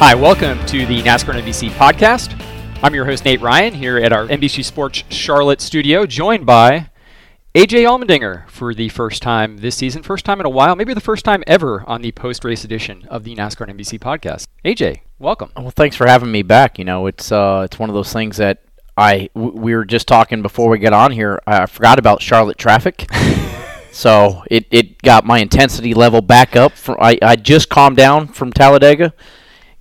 Hi, welcome to the NASCAR NBC podcast. I'm your host, Nate Ryan, here at our NBC Sports Charlotte studio, joined by AJ Allmendinger for the first time this season, first time in a while, maybe the first time ever on the post race edition of the NASCAR NBC podcast. AJ, welcome. Well, thanks for having me back. You know, it's uh, it's one of those things that I w- we were just talking before we get on here. I forgot about Charlotte traffic. So it, it got my intensity level back up. From, I, I just calmed down from Talladega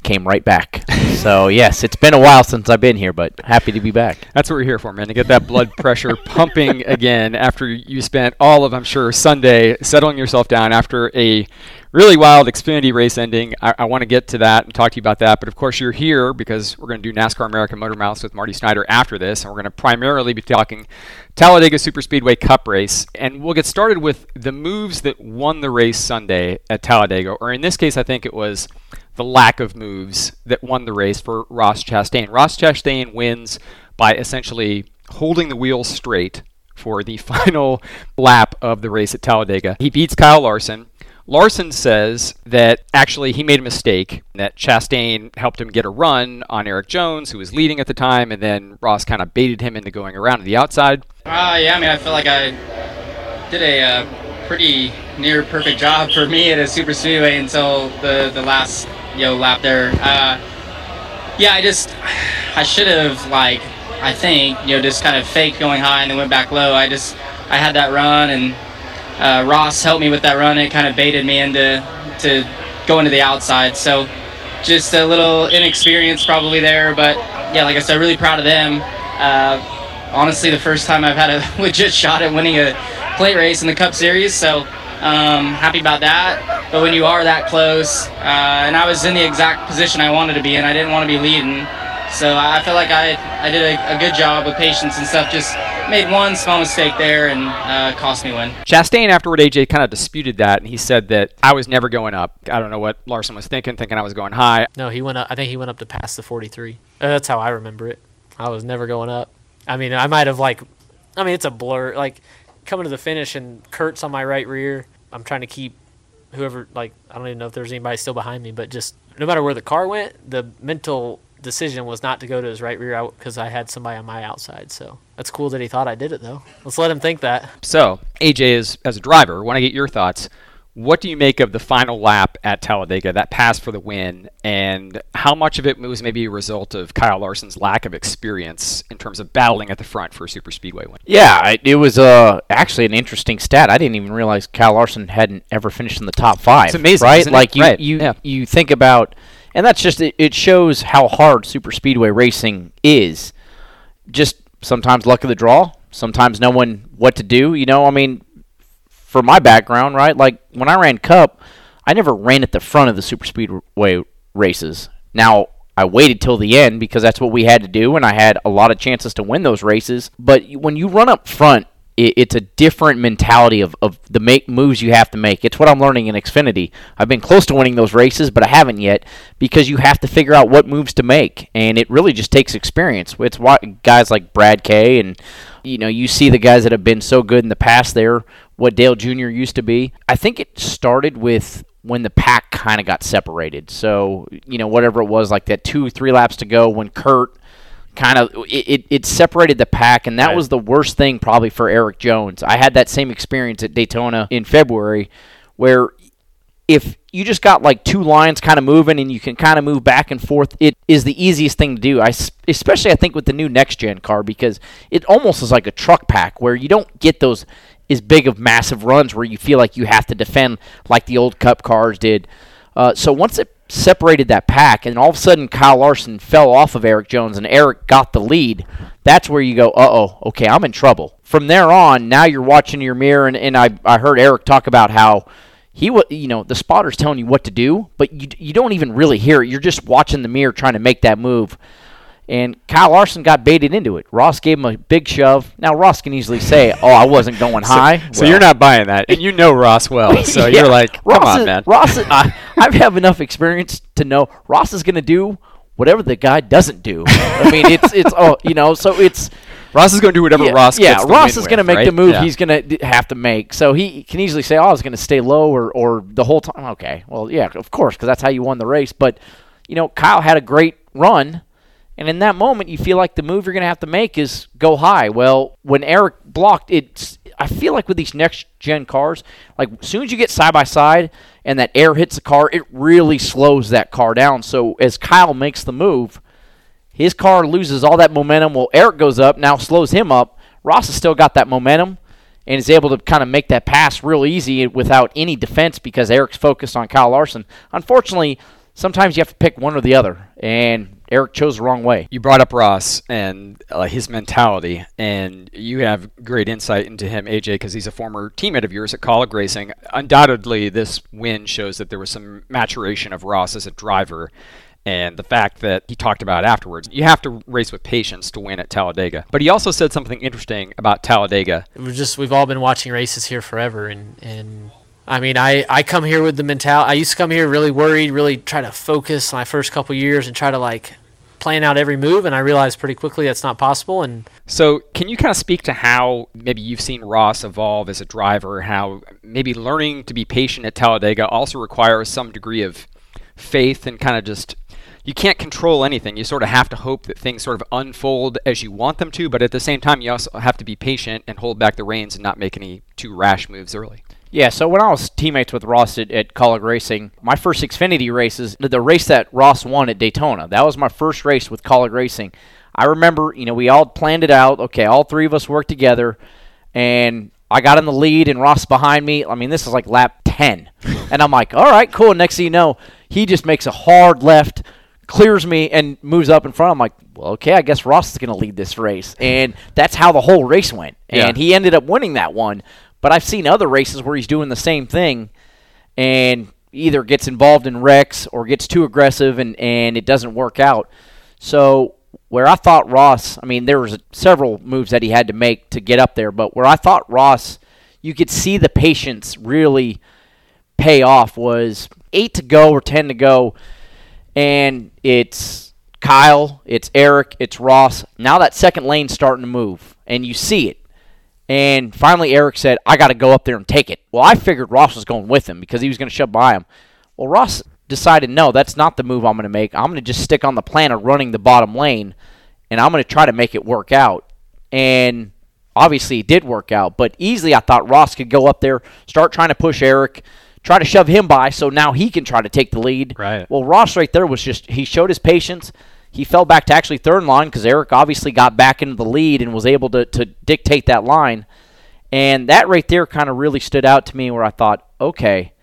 came right back. so yes, it's been a while since I've been here, but happy to be back. That's what we're here for, man, to get that blood pressure pumping again after you spent all of, I'm sure, Sunday settling yourself down after a really wild Xfinity race ending. I, I want to get to that and talk to you about that. But of course, you're here because we're going to do NASCAR American Motor Mouths with Marty Snider after this, and we're going to primarily be talking Talladega Superspeedway Cup race. And we'll get started with the moves that won the race Sunday at Talladega, or in this case, I think it was the lack of moves that won the race for Ross Chastain. Ross Chastain wins by essentially holding the wheels straight for the final lap of the race at Talladega. He beats Kyle Larson. Larson says that actually he made a mistake, that Chastain helped him get a run on Erik Jones, who was leading at the time, and then Ross kind of baited him into going around to the outside. Uh, yeah, I mean, I feel like I did a uh, pretty near perfect job for me at a super speedway until the, the last know lap there. Uh, yeah, I just I should have like I think you know just kind of fake going high and then went back low. I just I had that run and uh, Ross helped me with that run. It kind of baited me into to going to the outside. So just a little inexperience probably there, but yeah, like I said, really proud of them. Uh, honestly, the first time I've had a legit shot at winning a plate race in the Cup Series. So um, happy about that. But when you are that close, uh, and I was in the exact position I wanted to be in, I didn't want to be leading. So I feel like I, I did a, a good job with patience and stuff. Just made one small mistake there and uh, cost me win. Chastain afterward, AJ kind of disputed that, and he said that I was never going up. I don't know what Larson was thinking, thinking I was going high. No, he went up. I think he went up to pass the 43. Uh, that's how I remember it. I was never going up. I mean, I might have like, I mean, it's a blur. Like coming to the finish and Kurt's on my right rear. I'm trying to keep whoever like I don't even know if there's anybody still behind me, but just no matter where the car went, the mental decision was not to go to his right rear because I had somebody on my outside. So that's cool that he thought I did it though. Let's let him think that. So AJ is as a driver, want to get your thoughts. What do you make of the final lap at Talladega, that pass for the win, and how much of it was maybe a result of Kyle Larson's lack of experience in terms of battling at the front for a super speedway win? Yeah, it was uh, actually an interesting stat. I didn't even realize Kyle Larson hadn't ever finished in the top five. It's amazing, right? Like you, right. you, yeah. you think about, and that's just it, it shows how hard super speedway racing is. Just sometimes luck of the draw, sometimes knowing what to do. You know, I mean, for my background, right? Like when I ran Cup, I never ran at the front of the super speedway races. Now I waited till the end because that's what we had to do, and I had a lot of chances to win those races. But when you run up front, it's a different mentality of, of the make moves you have to make. It's what I'm learning in Xfinity. I've been close to winning those races, but I haven't yet because you have to figure out what moves to make, and it really just takes experience. It's why guys like Brad Kay and you know you see the guys that have been so good in the past there. What Dale Jr. used to be. I think it started with when the pack kind of got separated. So, you know, whatever it was, like that two, three laps to go when Kurt kind of it, it, separated the pack, and that Right. was the worst thing probably for Erik Jones. I had that same experience at Daytona in February, where if you just got like two lines kind of moving and you can kind of move back and forth, it is the easiest thing to do. I especially I think with the new next gen car because it almost is like a truck pack where you don't get those as big of massive runs where you feel like you have to defend like the old Cup cars did. Uh, so once it separated that pack, and all of a sudden Kyle Larson fell off of Erik Jones, and Erik got the lead. That's where you go, uh oh, okay, I'm in trouble. From there on, now you're watching your mirror, and, and I I heard Erik talk about how he wa you know the spotter's telling you what to do, but you you don't even really hear it. You're just watching the mirror trying to make that move. And Kyle Larson got baited into it. Ross gave him a big shove. Now Ross can easily say, "Oh, I wasn't going high." So Well, you're not buying that, and you know Ross well. So Yeah. you're like, come Ross on, is, man. Ross, is, I, I have enough experience to know Ross is going to do whatever the guy doesn't do. I mean, it's it's oh, you know, so it's Ross is going to do whatever yeah, Ross. yeah Ross is going to make right? the move Yeah. he's going to have to make. So he can easily say, "Oh, I was going to stay low," or or the whole time. Okay, well, yeah, of course, because that's how you won the race. But you know, Kyle had a great run. And in that moment, you feel like the move you're going to have to make is go high. Well, when Erik blocked, it's I feel like with these next gen cars, like as soon as you get side by side and that air hits the car, it really slows that car down. So as Kyle makes the move, his car loses all that momentum. Well, Erik goes up, now slows him up. Ross has still got that momentum and is able to kind of make that pass real easy without any defense because Erik's focused on Kyle Larson. Unfortunately, sometimes you have to pick one or the other, and Erik chose the wrong way. you brought up Ross and uh, his mentality, and you have great insight into him, AJ, because he's a former teammate of yours at Kaulig Racing. Undoubtedly, this win shows that there was some maturation of Ross as a driver. And the fact that he talked about afterwards, you have to race with patience to win at Talladega. But he also said something interesting about Talladega. we've just we've all been watching races here forever and and I mean I I come here with the mentality I used to come here really worried really try to focus my first couple years and try to like plan out every move and I realized pretty quickly that's not possible and So, can you kind of speak to how maybe you've seen Ross evolve as a driver, how maybe learning to be patient at Talladega also requires some degree of faith and kind of just you can't control anything. You sort of have to hope that things sort of unfold as you want them to, but at the same time, you also have to be patient and hold back the reins and not make any too rash moves early. Yeah, so when I was teammates with Ross at, at Kaulig Racing, my first Xfinity races, the, race that Ross won at Daytona, that was my first race with Kaulig Racing. I remember, you know, we all planned it out. Okay, all three of us worked together, and I got in the lead, and Ross behind me. I mean, this is like lap 10. and I'm like, all right, cool. Next thing you know, he just makes a hard left, clears me, and moves up in front. I'm like, well, okay, I guess Ross is going to lead this race. And that's how the whole race went. Yeah. And he ended up winning that one. But I've seen other races where he's doing the same thing and either gets involved in wrecks or gets too aggressive and, and it doesn't work out. So where I thought Ross, I mean, there was several moves that he had to make to get up there, but where I thought Ross, you could see the patience really pay off was eight to go or ten to go, and it's Kyle, it's Erik, it's Ross. Now that second lane's starting to move, and you see it. And finally, Erik said, I got to go up there and take it. Well, I figured Ross was going with him because he was going to shove by him. Well, Ross decided, no, that's not the move I'm going to make. I'm going to just stick on the plan of running the bottom lane, and I'm going to try to make it work out. And obviously, it did work out. But easily, I thought Ross could go up there, start trying to push Erik, try to shove him by so now he can try to take the lead. Right. Well, Ross right there was just, he showed his patience. He fell back to actually third line because Erik obviously got back into the lead and was able to, to dictate that line. And that right there kind of really stood out to me where I thought, okay,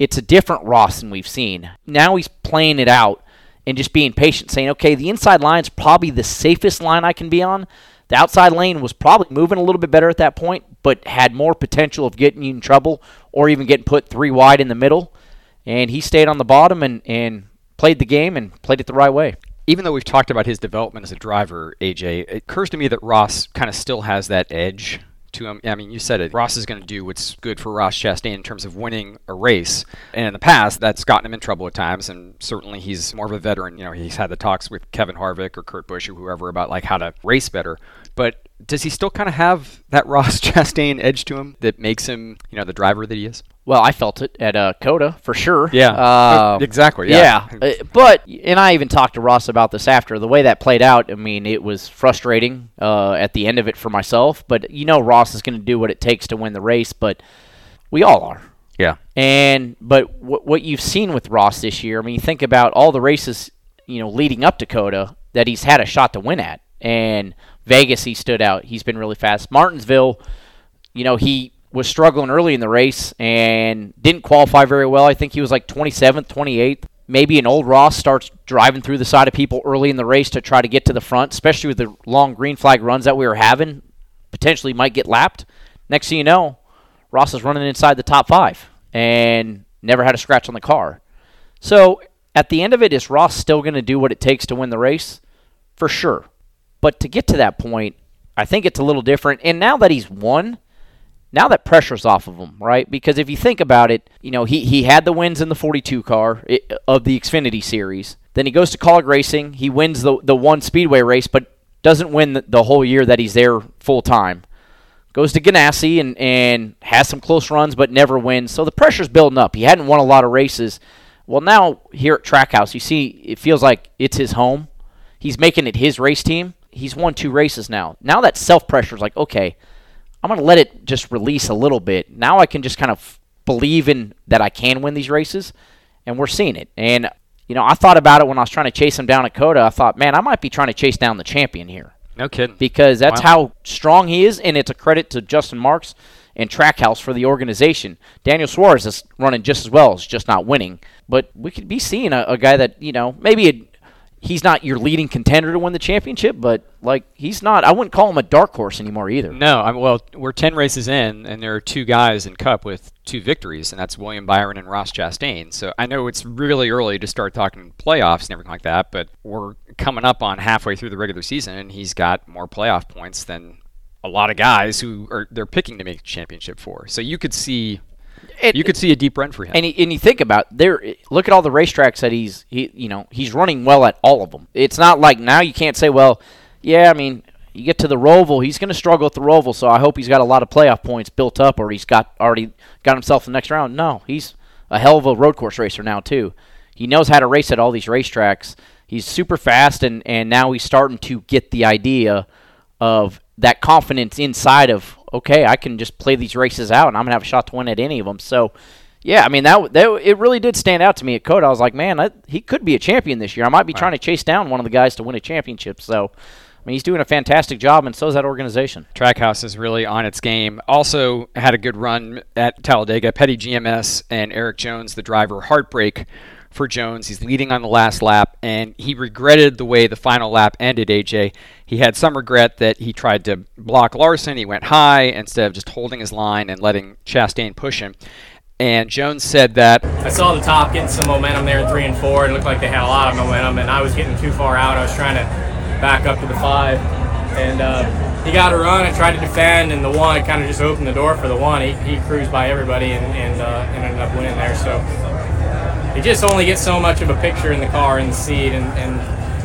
it's a different Ross than we've seen. Now he's playing it out and just being patient, saying, okay, the inside line's probably the safest line I can be on. The outside lane was probably moving a little bit better at that point, but had more potential of getting you in trouble or even getting put three wide in the middle. And he stayed on the bottom and, and played the game and played it the right way. Even though we've talked about his development as a driver, AJ, it occurs to me that Ross kind of still has that edge to him. I mean, you said it. Ross is going to do what's good for Ross Chastain in terms of winning a race. And in the past, that's gotten him in trouble at times. And certainly he's more of a veteran. You know, he's had the talks with Kevin Harvick or Kurt Busch or whoever about like how to race better. But does he still kind of have that Ross Chastain edge to him that makes him, you know, the driver that he is? Well, I felt it at uh, COTA for sure. Yeah, Uh, exactly. Yeah. Yeah, uh, but and I even talked to Ross about this after the way that played out. I mean, it was frustrating uh, at the end of it for myself. But you know, Ross is going to do what it takes to win the race. But we all are. Yeah. And but what what you've seen with Ross this year, I mean, you think about all the races, you know, leading up to COTA that he's had a shot to win at. And Vegas, he stood out. He's been really fast. Martinsville, you know, he was struggling early in the race and didn't qualify very well. I think he was like 27th, 28th. Maybe an old Ross starts driving through the side of people early in the race to try to get to the front, especially with the long green flag runs that we were having. Potentially might get lapped. Next thing you know, Ross is running inside the top five and never had a scratch on the car. So at the end of it, is Ross still going to do what it takes to win the race? For sure. But to get to that point, I think it's a little different. And now that he's won, now that pressure's off of him, right? Because if you think about it, you know, he, he had the wins in the 42 car of the Xfinity series. Then he goes to Kaulig Racing. He wins the, the one Speedway race, but doesn't win the, the whole year that he's there full time. Goes to Ganassi and, and has some close runs, but never wins. So the pressure's building up. He hadn't won a lot of races. Well, now here at Trackhouse, you see it feels like it's his home. He's making it his race team. He's won two races now. Now that self pressure is like, okay, I'm going to let it just release a little bit. Now I can just kind of believe in that I can win these races, and we're seeing it. And, you know, I thought about it when I was trying to chase him down at COTA. I thought, man, I might be trying to chase down the champion here No kidding. because that's Wow. how strong he is, and it's a credit to Justin Marks and Trackhouse for the organization. Daniel Suarez is running just as well, it's just not winning. But we could be seeing a, a guy that you know maybe he's not your leading contender to win the championship, but like he's not. I wouldn't call him a dark horse anymore either. No, I'm, well, we're 10 races in, and there are two guys in Cup with two victories, and that's William Byron and Ross Chastain. So I know it's really early to start talking playoffs and everything like that, but we're coming up on halfway through the regular season, and he's got more playoff points than a lot of guys who are they're picking to make the championship for. So you could see It- you could see a deep run for him. And, he, and you think about there, look at all the racetracks that he's he you know he's running well at all of them. It's not like now you can't say, well, yeah, I mean you get to the Roval, he's going to struggle at the Roval, so I hope he's got a lot of playoff points built up, or he's got already got himself the next round. No, he's a hell of a road course racer now too. He knows how to race at all these racetracks. He's super fast, and and now he's starting to get the idea of that confidence inside of okay, I can just play these races out, and I'm gonna have a shot to win at any of them. So, yeah, I mean that that it really did stand out to me at COTA. I was like, man, I, he could be a champion this year. I might be trying to chase down one of the guys to win a championship. So, I mean, he's doing a fantastic job, and so is that organization. Trackhouse is really on its game. Also had a good run at Talladega. Petty GMS and Erik Jones, the driver, heartbreak for Jones. He's leading on the last lap, and he regretted the way the final lap ended. AJ, he had some regret that he tried to block Larson. He went high instead of just holding his line and letting Chastain push him. And Jones said that I saw the top getting some momentum there in three and four. It looked like they had a lot of momentum, and I was getting too far out. I was trying to back up to the five, and uh, he got a run and tried to defend, and the one kind of just opened the door for the one. He, he cruised by everybody and, and, uh, ended up winning there. So you just only get so much of a picture in the car in the seat, and, and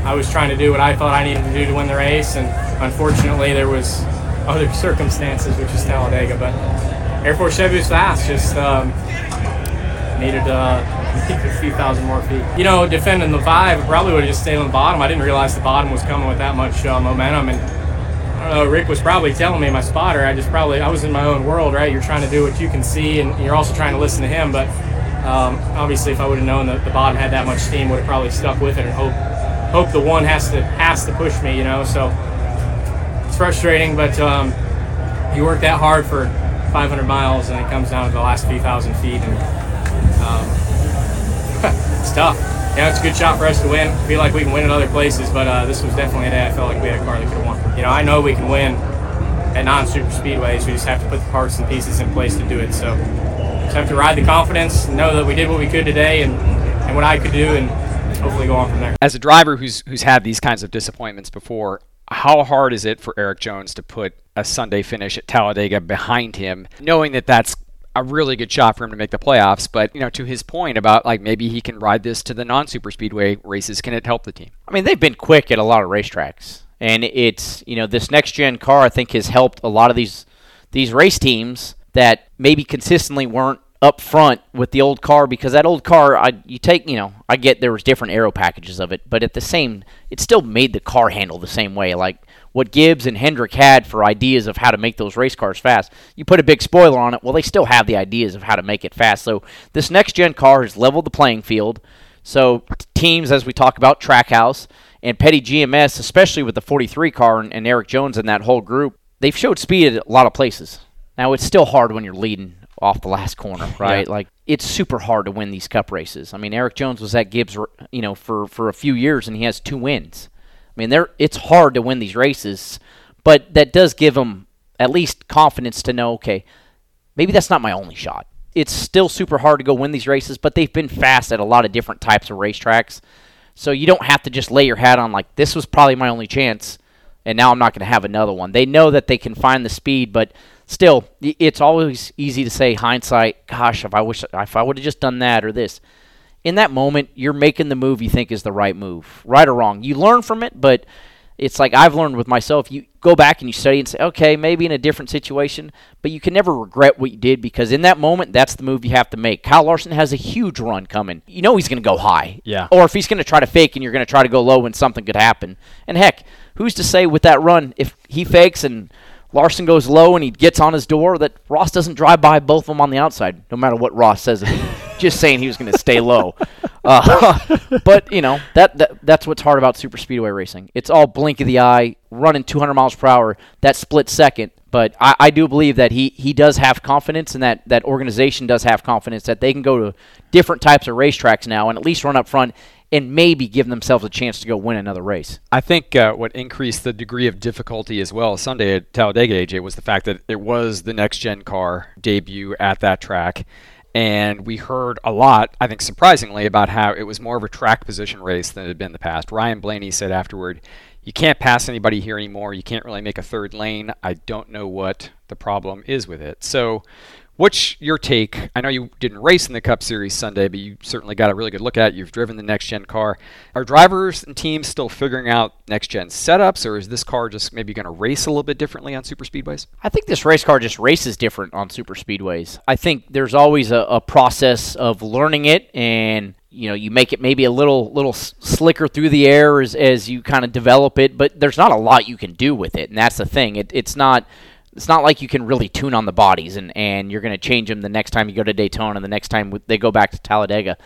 I was trying to do what I thought I needed to do to win the race, and unfortunately there was other circumstances, which is Talladega, but Air Force Chevy was fast. Just um, needed uh, a few thousand more feet. You know, defending the five, probably would have just stayed on the bottom. I didn't realize the bottom was coming with that much uh, momentum, and I don't know. Rick was probably telling me my spotter. I just probably I was in my own world, right? You're trying to do what you can see, and you're also trying to listen to him. But um, obviously, if I would have known that the bottom had that much steam, would have probably stuck with it and hope hope the one has to has to push me. You know, so it's frustrating, but um, you work that hard for 500 miles, and it comes down to the last few thousand feet, and um, it's tough. Yeah, it's a good shot for us to win. I feel like we can win in other places, but uh, this was definitely a day I felt like we had a car that could have won. You know, I know we can win at non-super speedways. We just have to put the parts and pieces in place to do it. So just have to ride the confidence, know that we did what we could today, and and what I could do, and hopefully go on from there. as a driver who's who's had these kinds of disappointments before, how hard is it for Erik Jones to put a Sunday finish at Talladega behind him, knowing that that's a really good shot for him to make the playoffs? But you know, to his point about like maybe he can ride this to the non-super speedway races, can it help the team? I mean, they've been quick at a lot of racetracks, And it's you know this next gen car I think has helped a lot of these these race teams that maybe consistently weren't up front with the old car because that old car I you take you know I get there was different aero packages of it but at the same it still made the car handle the same way. Like what Gibbs and Hendrick had for ideas of how to make those race cars fast you put a big spoiler on it well they still have the ideas of how to make it fast. So this next gen car has leveled the playing field. So teams as we talk about Trackhouse and Petty GMS especially with the 43 car and, and Erik Jones and that whole group they've showed speed at a lot of places now it's still hard when you're leading off the last corner, right? Yeah. Like it's super hard to win these cup races. I mean, Erik Jones was at Gibbs, you know, for for a few years, and he has two wins. I mean, there it's hard to win these races, but that does give him at least confidence to know, okay, maybe that's not my only shot. It's still super hard to go win these races, but they've been fast at a lot of different types of racetracks. So you don't have to just lay your hat on like this was probably my only chance, and now I'm not going to have another one. They know that they can find the speed, but still, it's always easy to say hindsight. Gosh, if I wish if I would have just done that or this. In that moment, you're making the move you think is the right move, right or wrong. You learn from it, but it's like I've learned with myself. You go back and you study and say, okay, maybe in a different situation, but you can never regret what you did because in that moment, that's the move you have to make. Kyle Larson has a huge run coming. You know he's going to go high. Yeah. Or if he's going to try to fake and you're going to try to go low and something could happen. And heck, who's to say with that run if he fakes and Larson goes low and he gets on his door that Ross doesn't drive by both of them on the outside, no matter what Ross says. Just saying he was going to stay low. Uh, but you know that, that that's what's hard about super speedway racing. It's all blink of the eye, running 200 miles per hour, that split second. But I, I do believe that he, he does have confidence, and that that organization does have confidence that they can go to different types of racetracks now and at least run up front and maybe give themselves a chance to go win another race. I think uh, what increased the degree of difficulty as well Sunday at Talladega, AJ, was the fact that it was the next gen car debut at that track. And we heard a lot, I think surprisingly, about how it was more of a track position race than it had been in the past. Ryan Blaney said afterward, You can't pass anybody here anymore. You can't really make a third lane. I don't know what the problem is with it. So What's your take? I know you didn't race in the Cup Series Sunday, but you certainly got a really good look at it. You've driven the next gen car. Are drivers and teams still figuring out next gen setups, or is this car just maybe going to race a little bit differently on super speedways? I think this race car just races different on super speedways. I think there's always a, a process of learning it and you know you make it maybe a little little slicker through the air as, as you kind of develop it but there's not a lot you can do with it and that's the thing it, it's not it's not like you can really tune on the bodies and, and you're going to change them the next time you go to Daytona, the next time they go back to Talladega.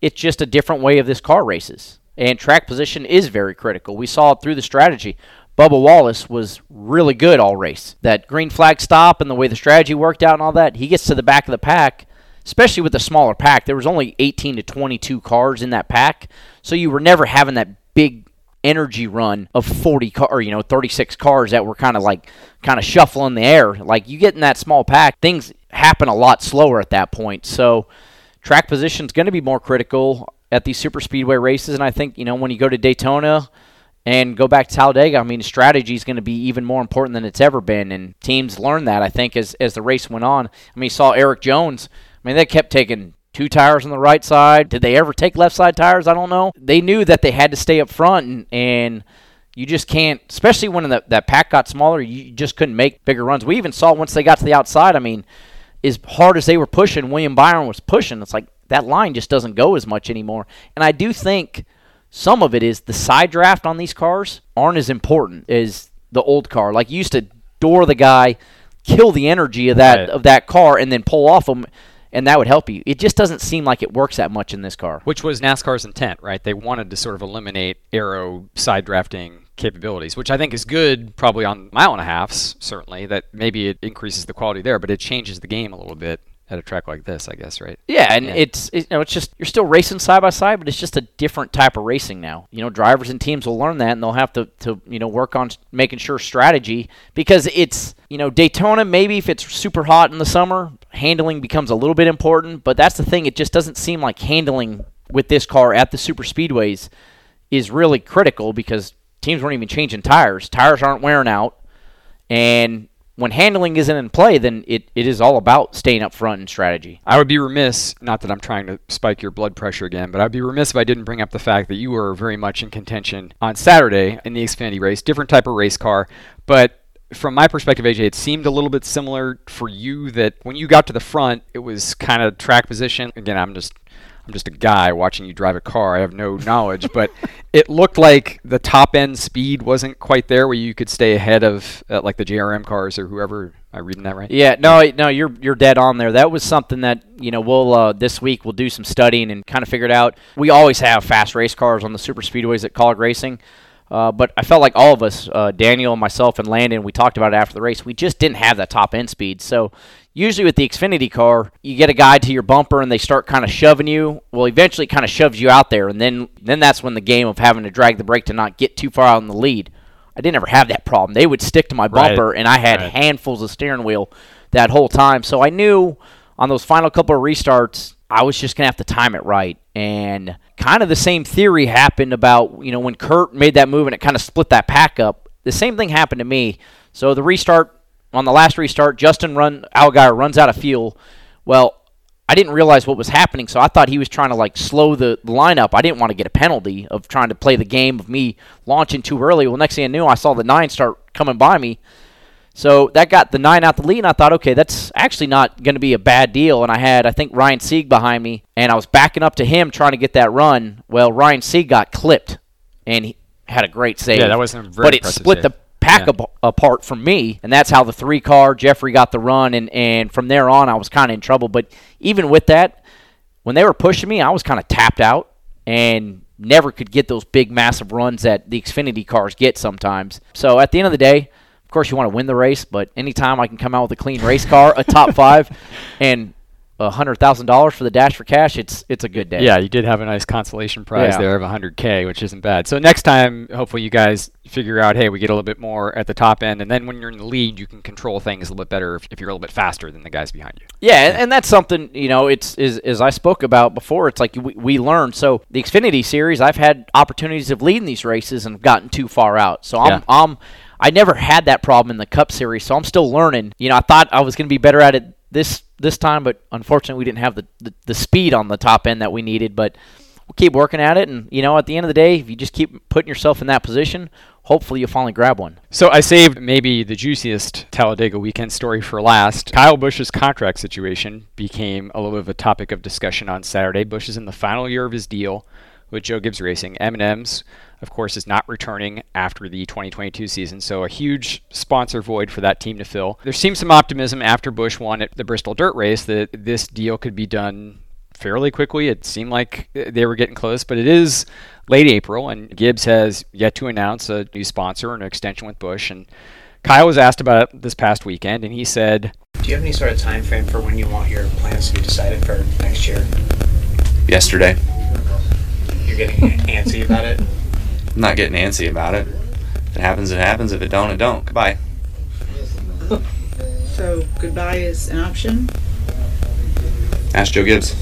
It's just a different way of this car races. And track position is very critical. We saw it through the strategy. Bubba Wallace was really good all race. That green flag stop and the way the strategy worked out and all that, he gets to the back of the pack, especially with the smaller pack. There was only 18 to 22 cars in that pack, so you were never having that big energy run of 40 car or you know 36 cars that were kind of like kind of shuffling the air. Like you get in that small pack things happen a lot slower at that point. So track position is going to be more critical at these super speedway races. And i think you know when you go to daytona and go back to talladega i mean strategy is going to be even more important than it's ever been. And teams learned that i think as, as the race went on. I mean you saw erik jones i mean they kept taking two tires on the right side. Did they ever take left side tires? I don't know. They knew that they had to stay up front, and, and you just can't, especially when the, that pack got smaller, you just couldn't make bigger runs. We even saw once they got to the outside, I mean, as hard as they were pushing, William Byron was pushing. It's like that line just doesn't go as much anymore. And I do think some of it is the side draft on these cars aren't as important as the old car. Like you used to door the guy, kill the energy of that right. of that car, and then pull off them and that would help you. It just doesn't seem like it works that much in this car. Which was NASCAR's intent, right? They wanted to sort of eliminate aero side drafting capabilities, which I think is good probably on mile and a halfs, certainly, that maybe it increases the quality there, but it changes the game a little bit at a track like this, I guess, right? Yeah, and yeah. it's it, you know it's just you're still racing side by side, but it's just a different type of racing now. You know, drivers and teams will learn that, and they'll have to to you know work on making sure strategy because it's you know Daytona maybe if it's super hot in the summer, handling becomes a little bit important, but that's the thing. It just doesn't seem like handling with this car at the super speedways is really critical because teams weren't even changing tires. Tires aren't wearing out, and when handling isn't in play, then it, it is all about staying up front and strategy. I would be remiss, not that I'm trying to spike your blood pressure again, but I'd be remiss if I didn't bring up the fact that you were very much in contention on Saturday in the Xfinity race. Different type of race car, but from my perspective, AJ, it seemed a little bit similar for you that when you got to the front, it was kind of track position. Again, I'm just I'm just a guy watching you drive a car. I have no knowledge, but it looked like the top end speed wasn't quite there where you could stay ahead of uh, like the JRM cars or whoever. Am I reading that right? Yeah, no, no, you're you're dead on there. That was something that you know we'll uh, this week we'll do some studying and kind of figure it out. We always have fast race cars on the super speedways at Kaulig Racing. Uh, but I felt like all of us, uh, Daniel, myself, and Landon, we talked about it after the race. We just didn't have that top end speed. So usually with the Xfinity car, you get a guy to your bumper and they start kind of shoving you. Well, eventually, kind of shoves you out there, and then then that's when the game of having to drag the brake to not get too far out in the lead. I didn't ever have that problem. They would stick to my bumper, Right. and I had Right. handfuls of steering wheel that whole time. So I knew on those final couple of restarts, I was just gonna have to time it right. And kind of the same theory happened about you know when Kurt made that move and it kind of split that pack up. The same thing happened to me. So the restart on the last restart, Justin run Allgaier runs out of fuel. Well, I didn't realize what was happening, so I thought he was trying to like slow the lineup. I didn't want to get a penalty of trying to play the game of me launching too early. Well, next thing I knew, I saw the nine start coming by me. So that got the nine out the lead, and I thought, okay, that's actually not going to be a bad deal. And I had, I think, Ryan Sieg behind me, and I was backing up to him trying to get that run. Well, Ryan Sieg got clipped, and he had a great save. Yeah, that was a very But it split save. the pack Yeah. ap- apart from me, and that's how the three car Jeffrey got the run, and and from there on, I was kind of in trouble. But even with that, when they were pushing me, I was kind of tapped out and never could get those big, massive runs that the Xfinity cars get sometimes. So at the end of the day, of course, you want to win the race, but anytime I can come out with a clean race car, a top five, and a hundred thousand dollars for the dash for cash, it's it's a good day. Yeah, you did have a nice consolation prize Yeah. there of 100k, which isn't bad. So next time, hopefully, you guys figure out, hey, we get a little bit more at the top end, and then when you're in the lead, you can control things a little bit better if, if you're a little bit faster than the guys behind you. Yeah, and, and that's something you know. It's is as I spoke about before. It's like we, we learn. So the Xfinity Series, I've had opportunities of leading these races and gotten too far out. So I'm Yeah. I'm I never had that problem in the Cup Series. So I'm still learning. You know, I thought I was going to be better at it this this time, but unfortunately, we didn't have the, the the speed on the top end that we needed. But we'll keep working at it, and you know, at the end of the day, if you just keep putting yourself in that position, hopefully you'll finally grab one. So I saved maybe the juiciest Talladega weekend story for last. Kyle Busch's contract situation became a little bit of a topic of discussion on Saturday. Busch is in the final year of his deal with Joe Gibbs Racing. M&M's, of course, is not returning after the 2022 season, so a huge sponsor void for that team to fill. There seems some optimism after Busch won at the Bristol Dirt Race that this deal could be done fairly quickly. It seemed like they were getting close, but it is late April, and Gibbs has yet to announce a new sponsor or an extension with Busch. And Kyle was asked about it this past weekend, and he said, Do you have any sort of time frame for when you want your plans to be decided for next year? yesterday. You're getting antsy about it. I'm not getting antsy about it. If it happens, it happens. If it don't, it don't. Goodbye. So goodbye is an option. Ask Joe Gibbs.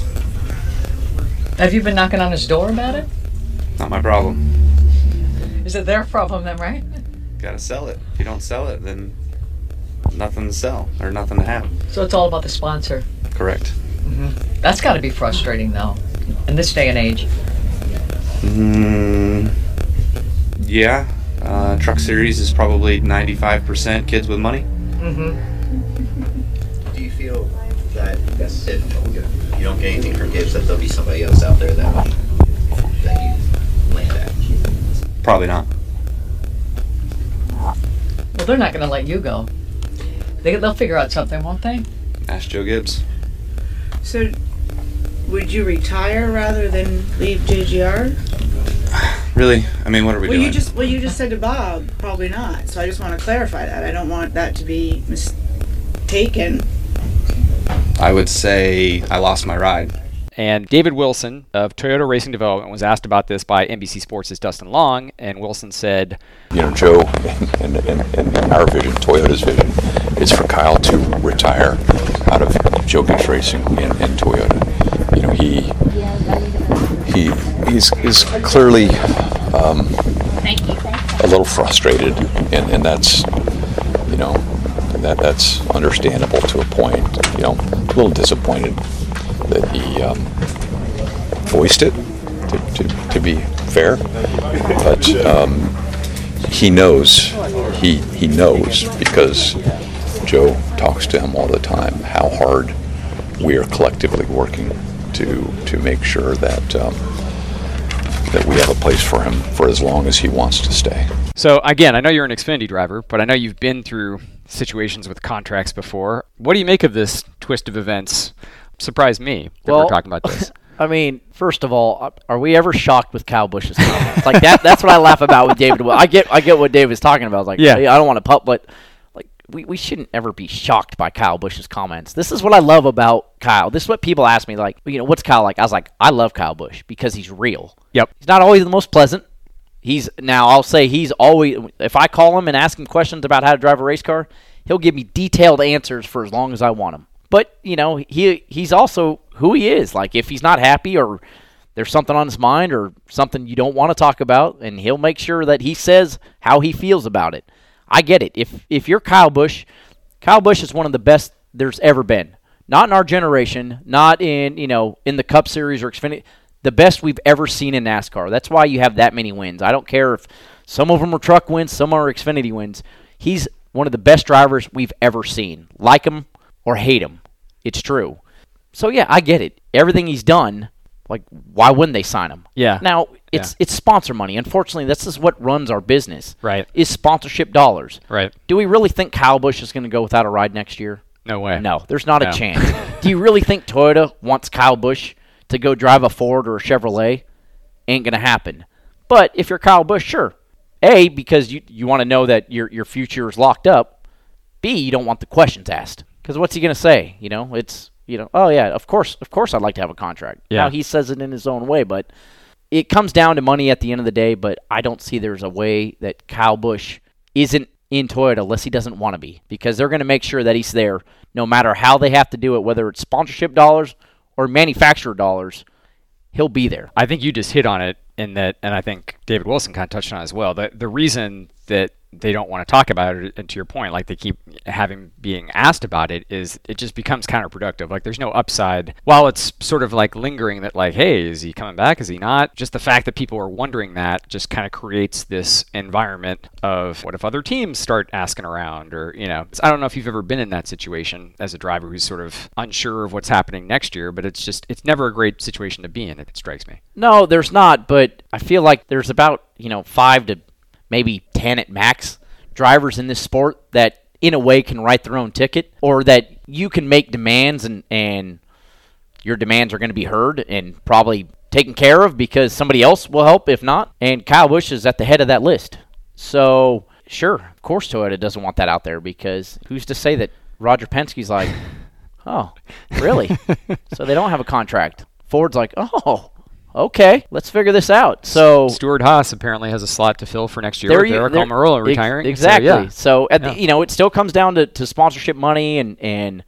Have you been knocking on his door about it? Not my problem. Is it their problem then, right? Gotta sell it. If you don't sell it, then nothing to sell or nothing to have. So it's all about the sponsor. Correct. Mm-hmm. That's got to be frustrating, though, in this day and age. Mm, yeah. Uh, truck series is probably 95% kids with money. Mm-hmm. Do you feel that if you don't get anything from Gibbs, that there'll be somebody else out there that that you land at? Probably not. Well, they're not going to let you go. They, they'll figure out something, won't they? Ask Joe Gibbs. So would you retire rather than leave JGR? Really? I mean, what are we well, doing? you just well you just said to Bob probably not. So I just want to clarify that. I don't want that to be mistaken. I would say I lost my ride. and David Wilson of Toyota Racing Development was asked about this by NBC Sports' Dustin Long, and Wilson said, you know, Joe and, and, and, and our vision, Toyota's vision, is for Kyle to retire out of Joe Gibbs Racing and, and Toyota. He he he's is clearly um, a little frustrated, and, and that's you know that that's understandable to a point. You know, a little disappointed that he um, voiced it. To, to, to be fair, but um, he knows he he knows because Joe talks to him all the time how hard we are collectively working to to make sure that um, that we have a place for him for as long as he wants to stay. So again, I know you're an Xfinity driver, but I know you've been through situations with contracts before. What do you make of this twist of events? Surprised me that Well, we're talking about this. I mean, first of all, uh, are we ever shocked with Kyle Busch's comments? like that that's what I laugh about with David. I get I get what David's talking about. Like, Yeah. yeah, I don't want to pup, but like we, we shouldn't ever be shocked by Kyle Busch's comments. This is what I love about Kyle. This is what people ask me like, you know, what's Kyle like? I was like, I love Kyle Busch because he's real. Yep. He's not always the most pleasant. He's now I'll say he's always if I call him and ask him questions about how to drive a race car, he'll give me detailed answers for as long as I want him. But, you know, he he's also who he is. Like if he's not happy or there's something on his mind or something you don't want to talk about and he'll make sure that he says how he feels about it. I get it. If if you're Kyle Busch, Kyle Busch is one of the best there's ever been. Not in our generation, not in, you know, in the Cup Series or Xfinity, the best we've ever seen in NASCAR. That's why you have that many wins. I don't care if some of them are truck wins, some are Xfinity wins. He's one of the best drivers we've ever seen. Like him or hate him. It's true. So yeah, I get it. Everything he's done, like why wouldn't they sign him? Yeah. Now it's it's sponsor money. Unfortunately, this is what runs our business. Right. Is sponsorship dollars. Right. Do we really think Kyle Busch is going to go without a ride next year? No way. No, there's not No. a chance. Do you really think Toyota wants Kyle Busch to go drive a Ford or a Chevrolet? Ain't going to happen. But if you're Kyle Busch, sure. A, because you, you want to know that your, your future is locked up. B, you don't want the questions asked. Because what's he going to say? You know, it's, you know, oh, yeah, of course, of course I'd like to have a contract. Yeah. Now, he says it in his own way, but it comes down to money at the end of the day, but I don't see there's a way that Kyle Busch isn't in Toyota unless he doesn't want to be because they're going to make sure that he's there no matter how they have to do it, whether it's sponsorship dollars or manufacturer dollars. He'll be there. I think you just hit on it in that, and I think David Wilson kind of touched on it as well. The the reason that they don't want to talk about it, and to your point, like they keep having being asked about it, is it just becomes counterproductive. Like there's no upside. While it's sort of like lingering that, like, hey, is he coming back? Is he not? Just the fact that people are wondering that just kind of creates this environment of what if other teams start asking around, or you know, I don't know if you've ever been in that situation as a driver who's sort of unsure of what's happening next year, but it's just it's never a great situation to be in. It strikes me. No, there's not, but I feel like there's about, you know, 5 to maybe 10 at max drivers in this sport that in a way can write their own ticket or that you can make demands and and your demands are going to be heard and probably taken care of because somebody else will help if not. And Kyle Busch is at the head of that list. So, sure, of course Toyota doesn't want that out there because who's to say that Roger Penske's like, "Oh, really?" so they don't have a contract. Ford's like, "Oh, okay, let's figure this out." So Stewart-Haas apparently has a slot to fill for next year there with you- Aric there- Almirola ex- retiring. So, Exactly. yeah. So, at Yeah. the, you know, it still comes down to, to sponsorship money and and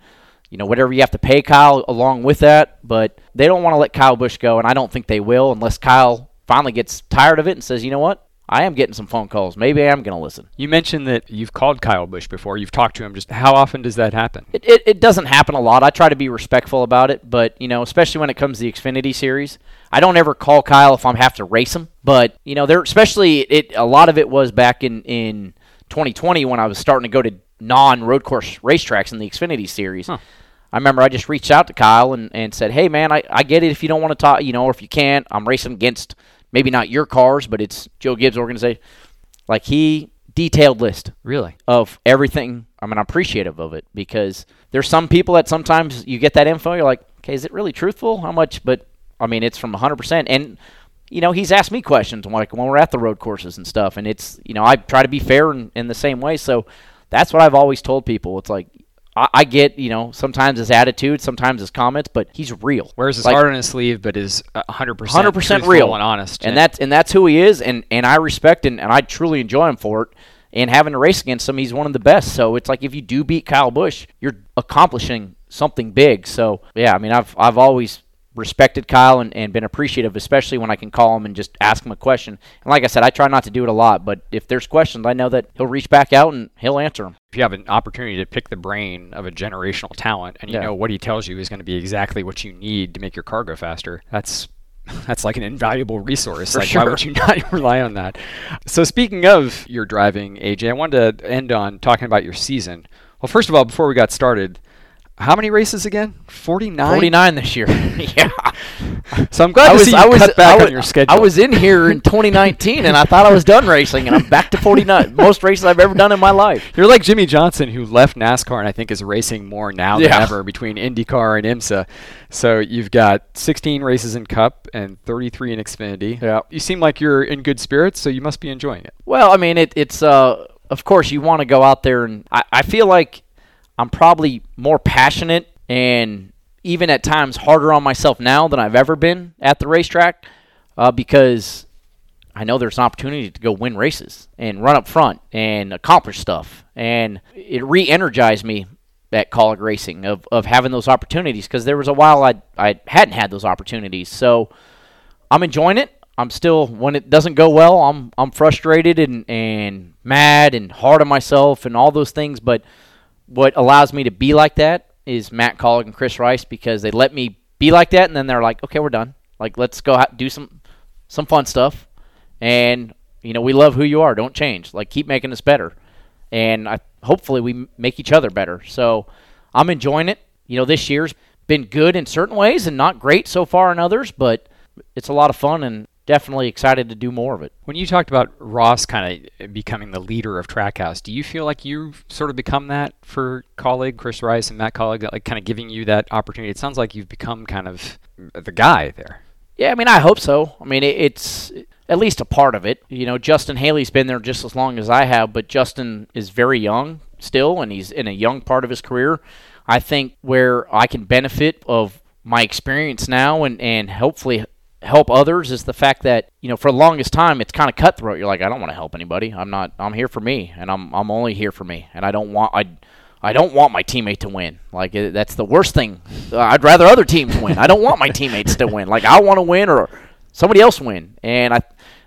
you know whatever you have to pay Kyle along with that. But they don't want to let Kyle Busch go, and I don't think they will unless Kyle finally gets tired of it and says, "You know what? I am getting some phone calls. Maybe I am going to listen." You mentioned that you've called Kyle Busch before. You've talked to him. Just how often does that happen? It, it, it doesn't happen a lot. I try to be respectful about it, but you know, especially when it comes to the Xfinity series, I don't ever call Kyle if I'm have to race him. But you know, there especially it a lot of it was back in in 2020 when I was starting to go to non road course racetracks in the Xfinity series. I remember I just reached out to Kyle and, and said, "Hey man, I, I get it if you don't want to talk, you know, or if you can't. I'm racing against maybe not your cars, but it's Joe Gibbs' organization." Like he detailed list Really? of everything. I mean, I'm appreciative of it because there's some people that sometimes you get that info, you're like, okay, is it really truthful? How much? But I mean, it's from 100%. And you know, he's asked me questions like when we're at the road courses and stuff, and it's you know, I try to be fair in, in the same way. So that's what I've always told people. It's like I, I get you know sometimes his attitude, sometimes his comments, but he's real. Wears his Like- heart on his sleeve, but is uh, 100% hundred percent real and honest. and that's and that's who he is, and and I respect and, and I truly enjoy him for it. And having to race against him, he's one of the best. So it's like if you do beat Kyle Busch, you're accomplishing something big. So yeah, I mean, I've I've always respected Kyle and, and been appreciative, especially when I can call him and just ask him a question. And like I said, I try not to do it a lot, but if there's questions, I know that he'll reach back out and he'll answer them. If you have an opportunity to pick the brain of a generational talent and you Yeah. know what he tells you is going to be exactly what you need to make your car go faster, that's that's like an invaluable resource. For like why would you not rely on that? So speaking of your driving, AJ, I wanted to end on talking about your season. Well, first of all, before we got started, how many races again? Forty-nine. 49 this year. yeah. So I'm glad to see you cut back I on your schedule. I was in here in 2019 and I thought I was done racing and I'm back to 49. Most races I've ever done in my life. You're like Jimmie Johnson, who left NASCAR and I think is racing more now than ever between IndyCar and IMSA. So you've got 16 races in Cup and 33 in Xfinity. Yeah. You seem like you're in good spirits, so you must be enjoying it. Well, I mean, it, it's, uh, of course, you want to go out there and I, I feel like I'm probably more passionate and even at times harder on myself now than I've ever been at the racetrack uh, because I know there's an opportunity to go win races and run up front and accomplish stuff. And it re energized me at Kaulig Racing of, of having those opportunities because there was a while I, I hadn't had those opportunities. So I'm enjoying it. I'm still when it doesn't go well, I'm I'm frustrated and, and mad and hard on myself and all those things. But what allows me to be like that is Matt Kaulig and Chris Rice because they let me be like that, and then they're like, okay, we're done. Like let's go do some some fun stuff, and you know we love who you are. Don't change. Like keep making us better, and I hopefully we make each other better. So I'm enjoying it. You know this year's been good in certain ways and not great so far in others, but it's a lot of fun and definitely excited to do more of it. When you talked about Ross kind of becoming the leader of Trackhouse, do you feel like you've sort of become that for Kaulig Chris Rice and Matt Kaulig, like kind of giving you that opportunity? It sounds like you've become kind of the guy there. Yeah, I mean, I hope so. I mean, it, it's at least a part of it. You know, Justin Haley's been there just as long as I have, but Justin is very young still, and he's in a young part of his career. I think where I can benefit of my experience now and, and hopefully help others is the fact that you know for the longest time it's kind of cutthroat. You're like, I don't want to help anybody. I'm not. I'm here for me, and I'm I'm only here for me, and I don't want I. I don't want my teammate to win. Like it, that's the worst thing. Uh, I'd rather other teams win. I don't want my teammates to win. Like I want to win or somebody else win. And I, a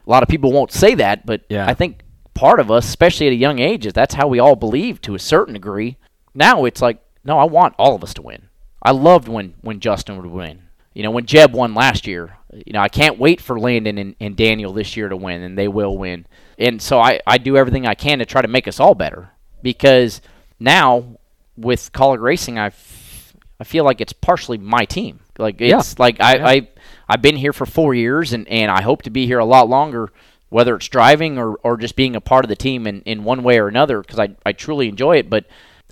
lot of people won't say that, but Yeah. I think part of us, especially at a young age, is that's how we all believe to a certain degree. Now it's like, no, I want all of us to win. I loved when when Justin would win. You know, when Jeb won last year. You know, I can't wait for Landon and, and Daniel this year to win, and they will win. And so I, I do everything I can to try to make us all better because now with Kaulig Racing, I, f- I feel like it's partially my team. Like Yeah. it's like I, Yeah. I I've been here for four years, and, and I hope to be here a lot longer, whether it's driving or, or just being a part of the team in, in one way or another, because I, I truly enjoy it. But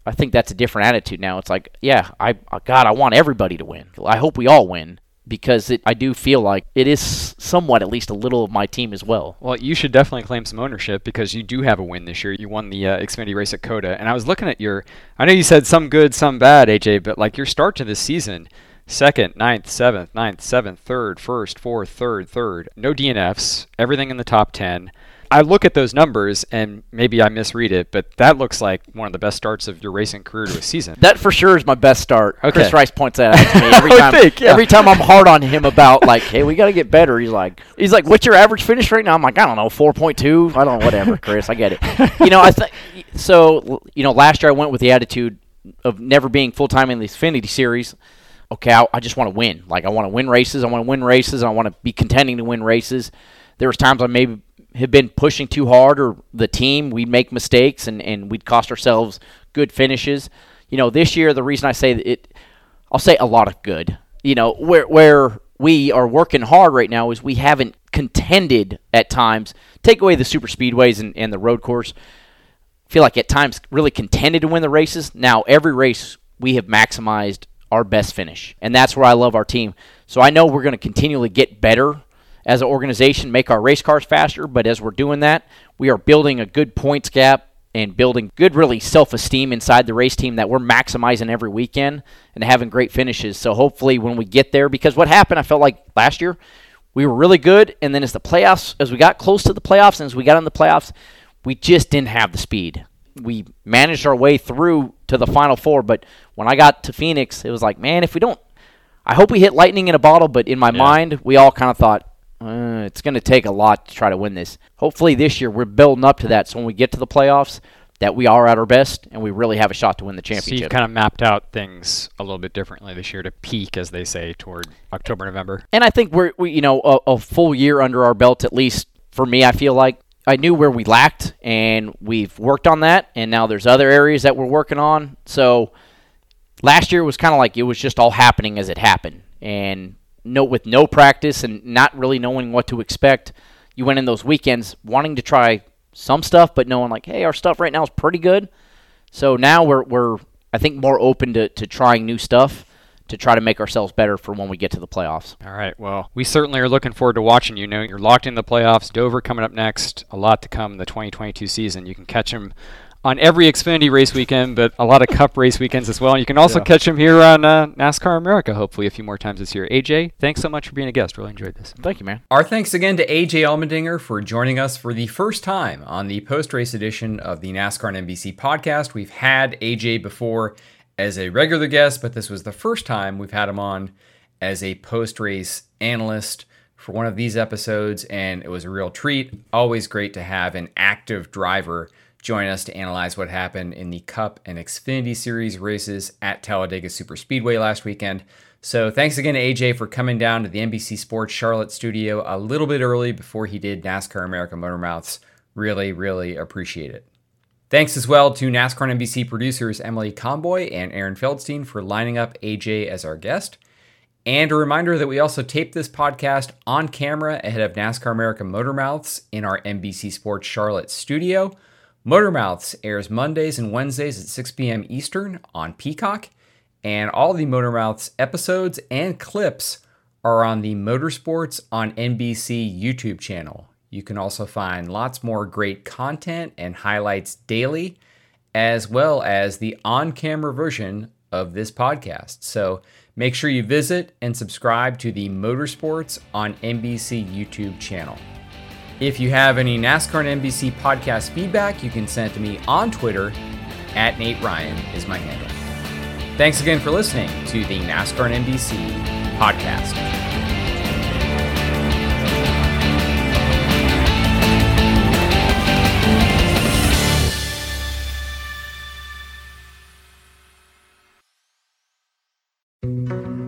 I think that's a different attitude now. It's like, yeah, I God, I want everybody to win. I hope we all win because it, I do feel like it is somewhat, at least a little of my team as well. Well, you should definitely claim some ownership because you do have a win this year. You won the uh, Xfinity race at COTA, and I was looking at your. I know you said some good, some bad, AJ, but like your start to this season, second, ninth, seventh, ninth, seventh, third, first, fourth, third, third, no DNFs, everything in the top ten. I look at those numbers and maybe I misread it, but that looks like one of the best starts of your racing career to a season. That for sure is my best start. Okay. Chris Rice points that out to me every time. think, yeah. Every time I'm hard on him about like, hey, we got to get better. He's like, he's like, what's your average finish right now? I'm like, I don't know, four point two. I don't know, whatever, Chris. I get it. You know, I think so. You know, last year I went with the attitude of never being full time in the Xfinity series. Okay, I, I just want to win. Like I want to win races. I want to win races. I want to be contending to win races. There was times I maybe have been pushing too hard or the team we'd make mistakes and, and we'd cost ourselves good finishes. You know this year the reason i say it i'll say a lot of good. You know where where we are working hard right now is we haven't contended at times. Take away the super speedways and, and the road course. Feel like at times really contended to win the races. Now every race we have maximized our best finish. And that's where i love our team. So i know we're going to continually get better as an organization make our race cars faster but as we're doing that we are building a good points gap and building good really self-esteem inside the race team that we're maximizing every weekend and having great finishes. So hopefully when we get there because what happened i felt like last year we were really good and then as the playoffs as we got close to the playoffs and as we got in the playoffs we just didn't have the speed. We managed our way through to the final four but when i got to phoenix it was like man if we don't I hope we hit lightning in a bottle, but in my mind, we all kind of thought uh, it's going to take a lot to try to win this. Hopefully, this year we're building up to that. So when we get to the playoffs, that we are at our best and we really have a shot to win the championship. So you've kind of mapped out things a little bit differently this year to peak, as they say, toward October, November. And I think we're, we, you know, a, a full year under our belt, at least for me, I feel like I knew where we lacked, and we've worked on that. And now there's other areas that we're working on. So last year was kind of like it was just all happening as it happened, and no, with no practice and not really knowing what to expect. You went in those weekends wanting to try some stuff, but knowing like, hey, our stuff right now is pretty good. So now we're we're I think more open to, to trying new stuff to try to make ourselves better for when we get to the playoffs. All right. Well, we certainly are looking forward to watching you. know, you're locked in the playoffs. Dover coming up next. A lot to come in the 2022 season. You can catch them on every Xfinity race weekend, but a lot of Cup race weekends as well. And you can also Yeah. catch him here on uh, NASCAR America, hopefully a few more times this year. AJ, thanks so much for being a guest. Really enjoyed this. Thank you, man. Our thanks again to AJ Allmendinger for joining us for the first time on the post race edition of the NASCAR and NBC podcast. We've had AJ before as a regular guest, but this was the first time we've had him on as a post race analyst for one of these episodes, and it was a real treat. Always great to have an active driver join us to analyze what happened in the Cup and Xfinity Series races at Talladega Superspeedway last weekend. So thanks again to AJ for coming down to the NBC Sports Charlotte studio a little bit early before he did NASCAR America Motormouths. Really, really appreciate it. Thanks as well to NASCAR and NBC producers Emily Comboy and Aaron Feldstein for lining up AJ as our guest. And a reminder that we also taped this podcast on camera ahead of NASCAR America Motormouths in our NBC Sports Charlotte studio. Motor Mouths airs Mondays and Wednesdays at 6 p.m. Eastern on Peacock, and all the Motor Mouths episodes and clips are on the Motorsports on NBC YouTube channel. You can also find lots more great content and highlights daily, as well as the on camera version of this podcast. So make sure you visit and subscribe to the Motorsports on NBC YouTube channel. If you have any NASCAR and NBC podcast feedback, you can send it to me on Twitter at Nate Ryan is my handle. Thanks again for listening to the NASCAR and NBC podcast.